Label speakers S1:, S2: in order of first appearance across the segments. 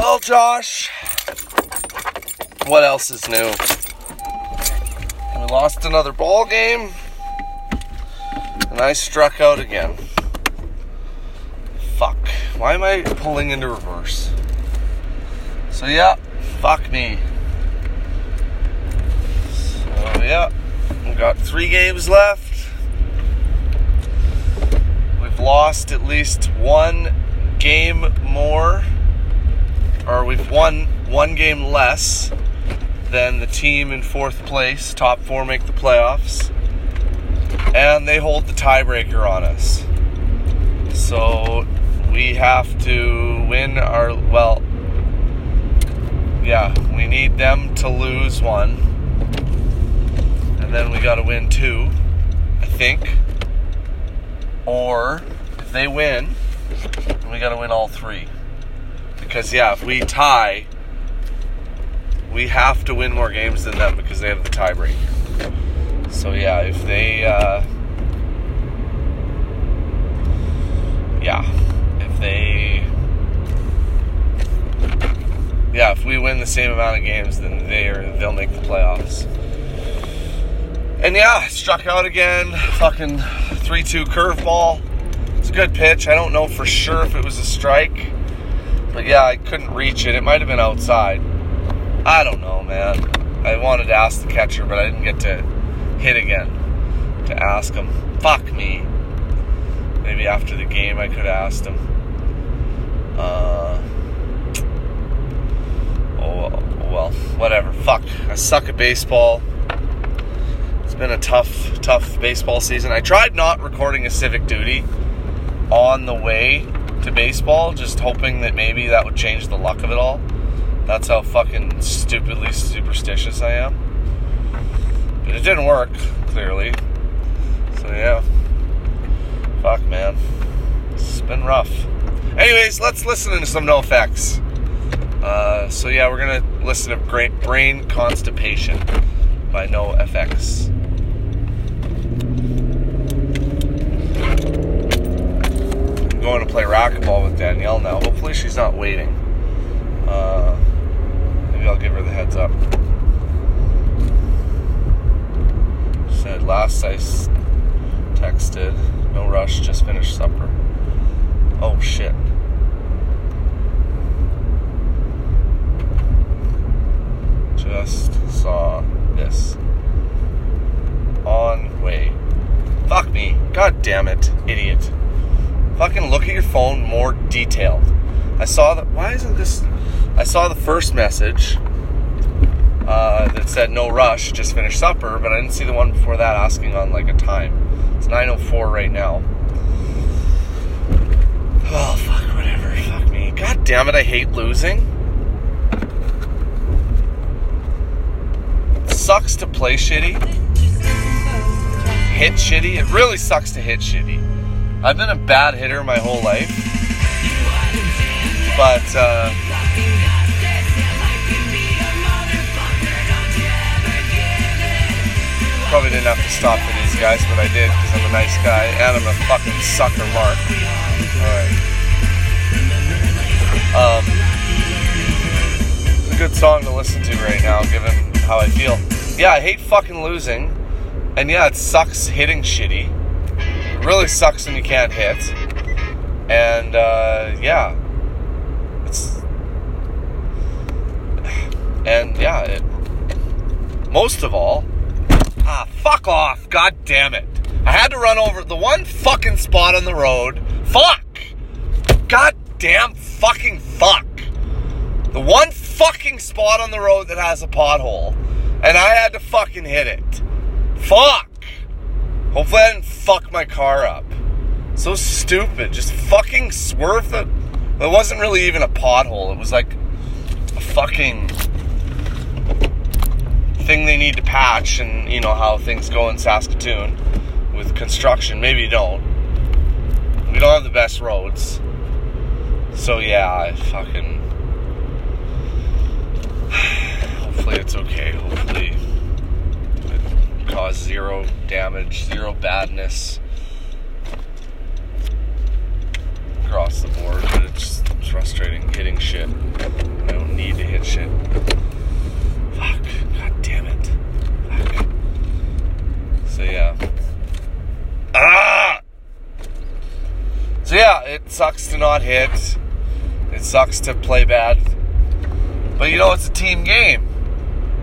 S1: Well, Josh, what else is new? We lost another ball game, and I struck out again. Fuck. Why am I pulling into reverse? So, yeah, fuck me. So, yeah, we got three games left. We've lost at least one game more, or we've won one game less than the team in fourth place. Top four make the playoffs, and they hold the tiebreaker on us. So we have to win our well. Yeah, we need them to lose one, and then we got to win two, I think. Or if they win, we got to win all three. Because, yeah, if we tie, we have to win more games than them because they have the tiebreaker. So, yeah, if they, uh, yeah, if they, yeah, if we win the same amount of games, then they are, they'll make the playoffs. And yeah, struck out again. Fucking 3 2 curveball. It's a good pitch. I don't know for sure if it was a strike. But yeah, I couldn't reach it. It might have been outside. I don't know, man. I wanted to ask the catcher, but I didn't get to hit again to ask him. Fuck me. Maybe after the game I could have asked him. Uh, oh, well, whatever. Fuck. I suck at baseball It's been a tough, tough baseball season. I tried not recording a Civic Doody on the way to baseball, just hoping that maybe that would change the luck of it all. That's how fucking stupidly superstitious I am. But it didn't work, clearly. So yeah. Fuck, man. It's been rough. Anyways, let's listen to some NOFX. Uh, so yeah, we're gonna listen to Great Brain Constipation by No NOFX. Going to play racquetball with Danielle now. Hopefully, she's not waiting. Uh, maybe I'll give her the heads up. Said last I texted, no rush, just finished supper. Oh shit. Just saw this. On way. Fuck me. God damn it, idiot fucking look at your phone more detailed. I saw that. Why isn't this? I saw the first message uh, that said no rush, just finished supper, but I didn't see the one before that asking on like a time. It's 9:04 right now. Oh fuck, whatever. Fuck me. God damn it, I hate losing. Sucks to play shitty. Hit shitty. It really sucks to hit shitty. I've been a bad hitter my whole life, but uh, probably didn't have to stop for these guys, but I did because I'm a nice guy and I'm a fucking sucker, Mark. All right. Um, it's a good song to listen to right now, given how I feel. Yeah, I hate fucking losing, and yeah, it sucks hitting shitty really sucks when you can't hit. And uh, yeah, it's and yeah, it, most of all, ah, fuck off! God damn it! I had to run over the one fucking spot on the road. Fuck! God damn fucking fuck! The one fucking spot on the road that has a pothole, and I had to fucking hit it. Fuck! Hopefully, I didn't fuck my car up. So stupid. Just fucking swerve the. It wasn't really even a pothole. It was like a fucking thing they need to patch, and you know how things go in Saskatoon with construction. Maybe you don't. We don't have the best roads. So yeah, I fucking. Hopefully it's okay. Hopefully cause zero damage, zero badness across the board, but it's frustrating hitting shit. I don't need to hit shit. Fuck. God damn it. Fuck. So yeah. Ah! So yeah, it sucks to not hit. It sucks to play bad. But you know, it's a team game.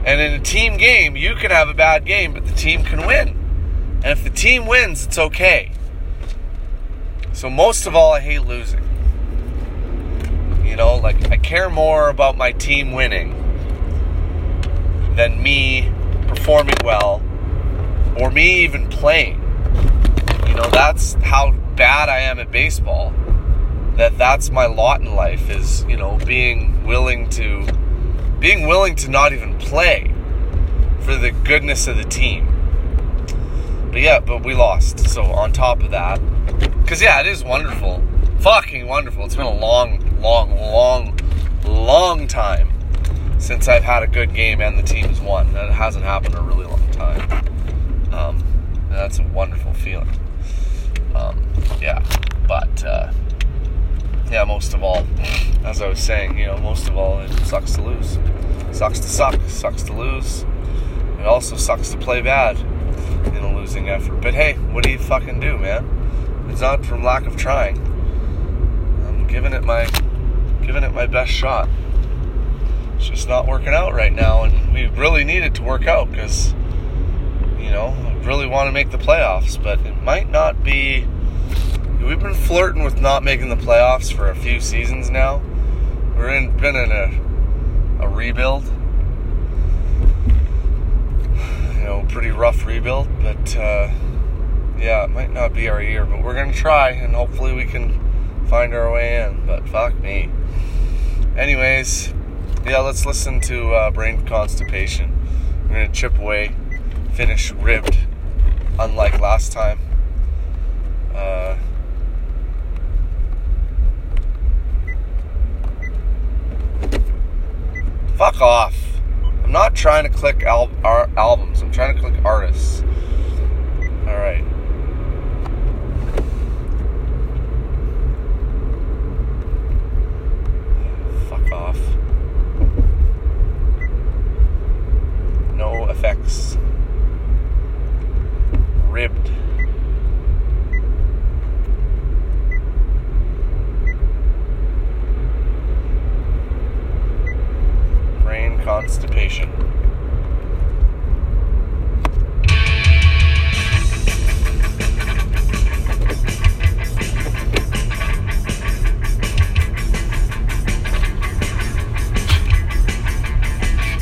S1: And in a team game, you can have a bad game, but the team can win. And if the team wins, it's okay. So, most of all, I hate losing. You know, like, I care more about my team winning than me performing well or me even playing. You know, that's how bad I am at baseball. That that's my lot in life is, you know, being willing to being willing to not even play for the goodness of the team. But yeah, but we lost. So on top of that, cuz yeah, it is wonderful. Fucking wonderful. It's been a long, long, long long time since I've had a good game and the team's won. That hasn't happened in a really long time. Um, that's a wonderful feeling. Um, yeah, but uh, yeah, most of all, as I was saying, you know, most of all, it sucks to lose. Sucks to suck. Sucks to lose. It also sucks to play bad in a losing effort. But hey, what do you fucking do, man? It's not from lack of trying. I'm giving it my giving it my best shot. It's just not working out right now, and we really need it to work out because you know, I really want to make the playoffs, but it might not be. We've been flirting with not making the playoffs for a few seasons now. We're in, been in a, a rebuild. You know, pretty rough rebuild, but uh, yeah, it might not be our year, but we're to try, and hopefully we can find our way in. But fuck me. Anyways, yeah, let's listen to uh, Brain Constipation. We're to chip away finish ribbed, unlike last time. Uh, fuck off. I'm not trying to click al- albums, I'm trying to click artists. Alright. Fuck off. NOFX ribbed. Constipation.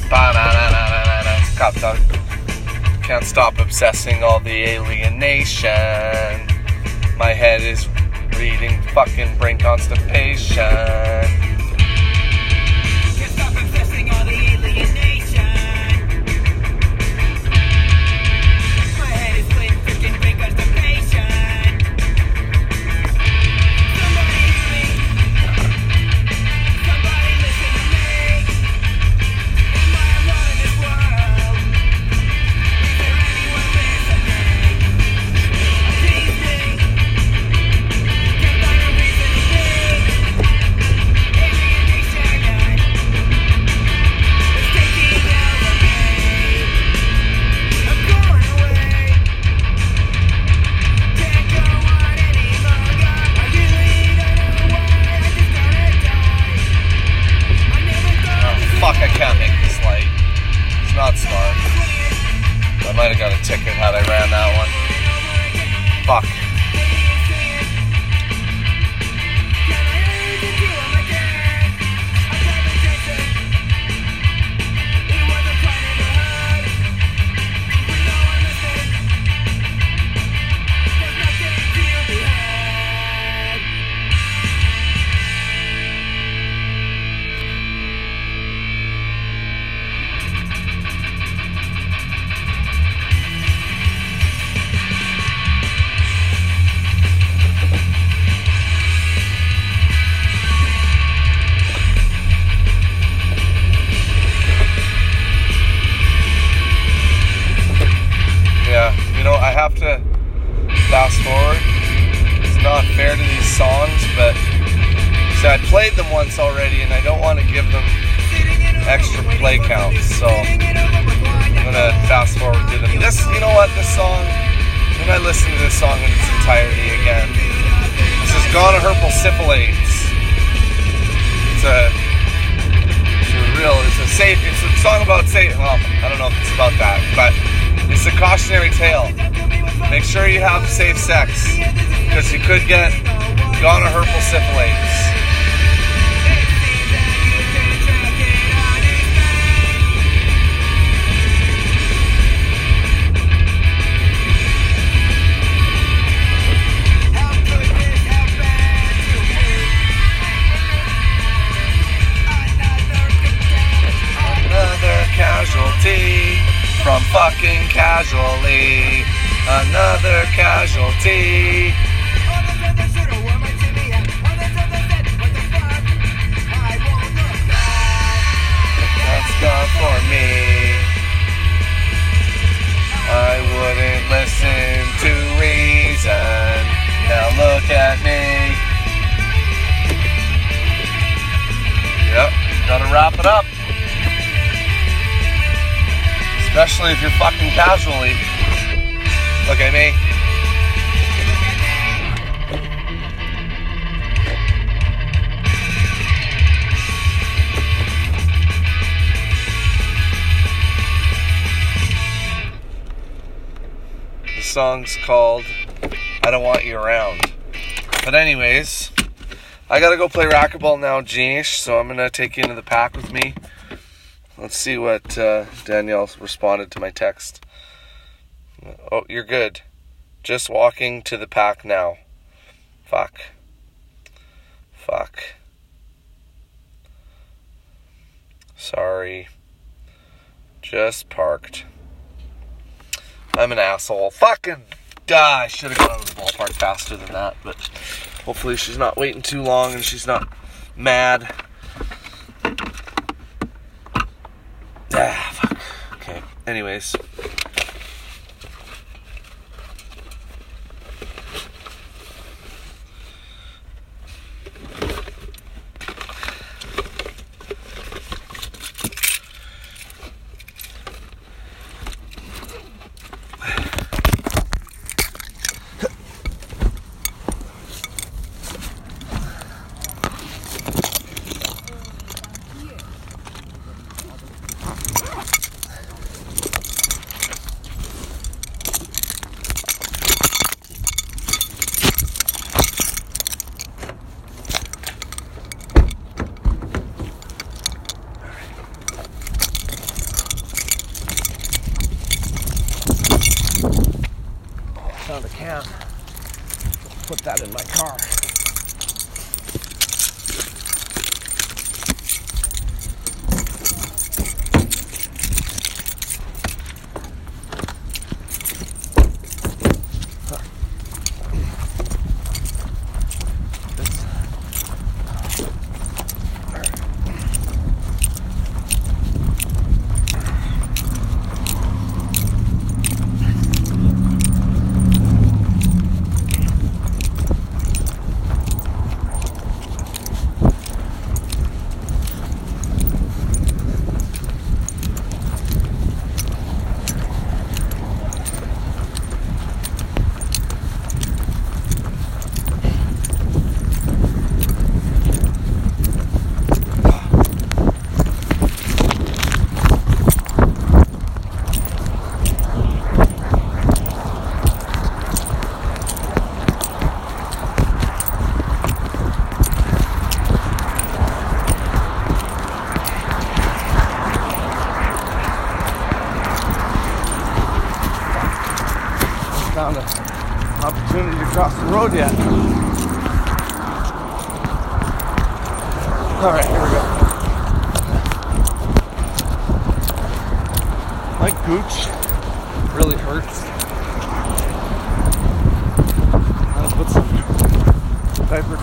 S1: Ba-na-na-na-na-na. Can't stop obsessing all the alienation. My head is reading fucking brain constipation. played them once already, and I don't want to give them
S2: extra play counts. So I'm gonna fast forward to them. This, you know what, this
S1: song. When I listen to this song in its entirety again, this is Gonoherpasyphilaids. It's a, it's a real, it's a safe, it's a song about safe. Well, I don't know if it's about that, but it's a cautionary tale. Make sure you have safe sex, because you could get gonorrheal syphilis. Fucking casually. Another casualty. That's gone for me. I wouldn't listen to reason. Now look at me. Yep, gotta wrap it up. Especially if you're fucking casually. Look at me. The song's called I Don't Want You Around. But, anyways, I gotta go play racquetball now, Jeanish, so I'm gonna take you into the PAC with me. Let's see what uh, Danielle responded to my text. Oh, you're good. Just walking to the PAC now. Fuck. Fuck. Sorry. Just parked. I'm an asshole. Fucking. Duh, I should have gone to the ballpark faster than that, but hopefully she's not waiting too long and she's not mad. Ah, fuck. Okay. Anyways. Road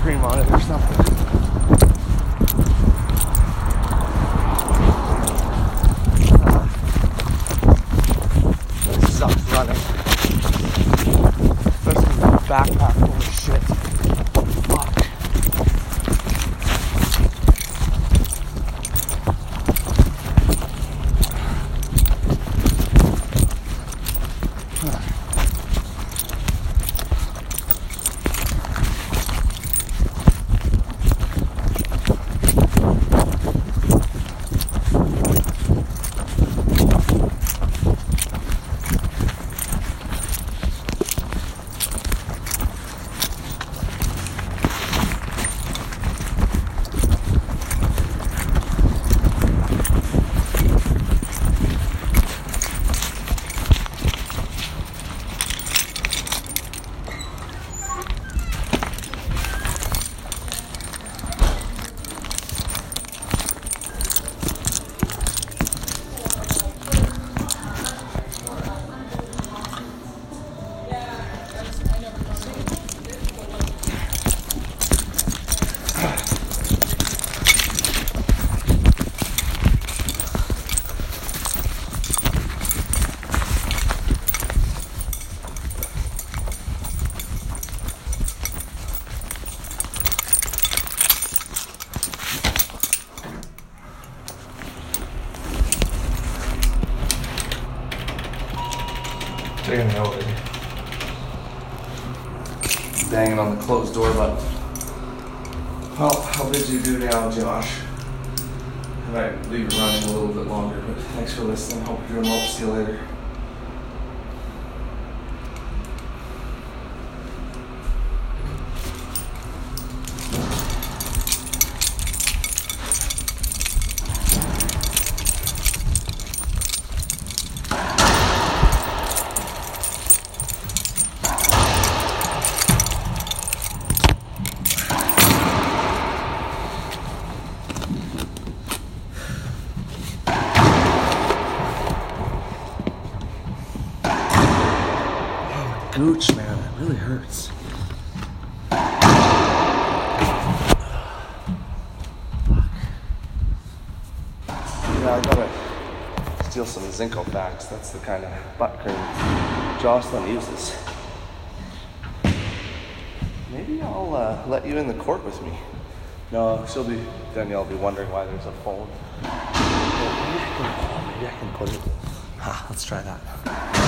S1: cream on it or something. Uh, this sucks running. Especially back you're doing well. See you later. gooch, man. It really hurts. Yeah, I gotta steal some Zincofax. That's the kind of butt cream Jocelyn uses. Maybe I'll uh, let you in the court with me. No, she'll be Danielle will be wondering why there's a phone. Maybe I can, maybe I can put it. Ah, let's try that.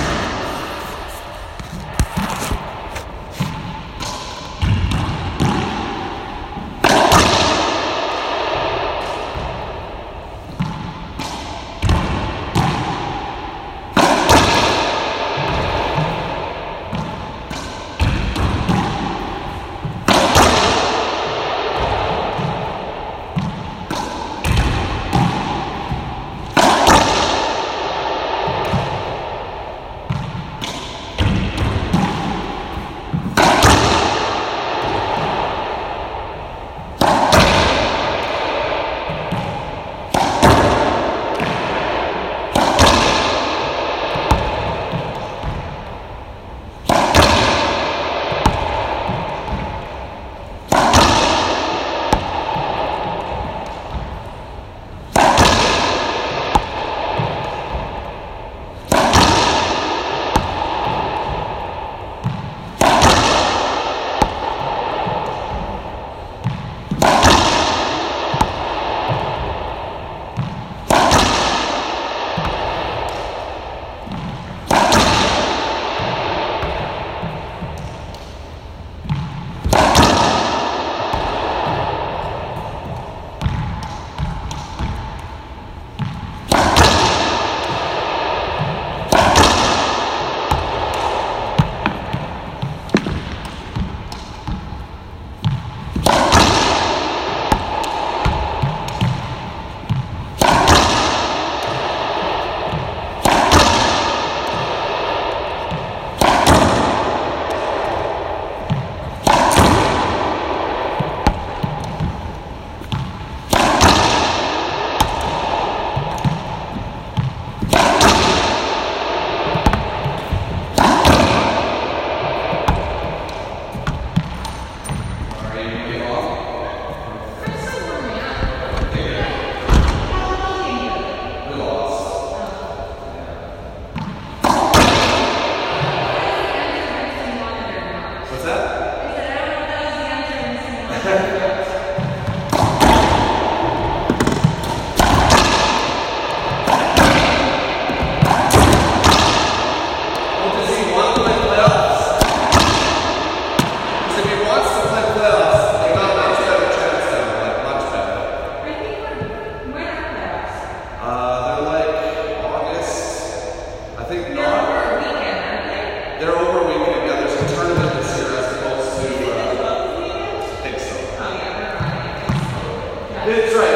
S1: That's right.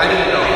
S1: I didn't know.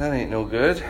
S1: That ain't no good.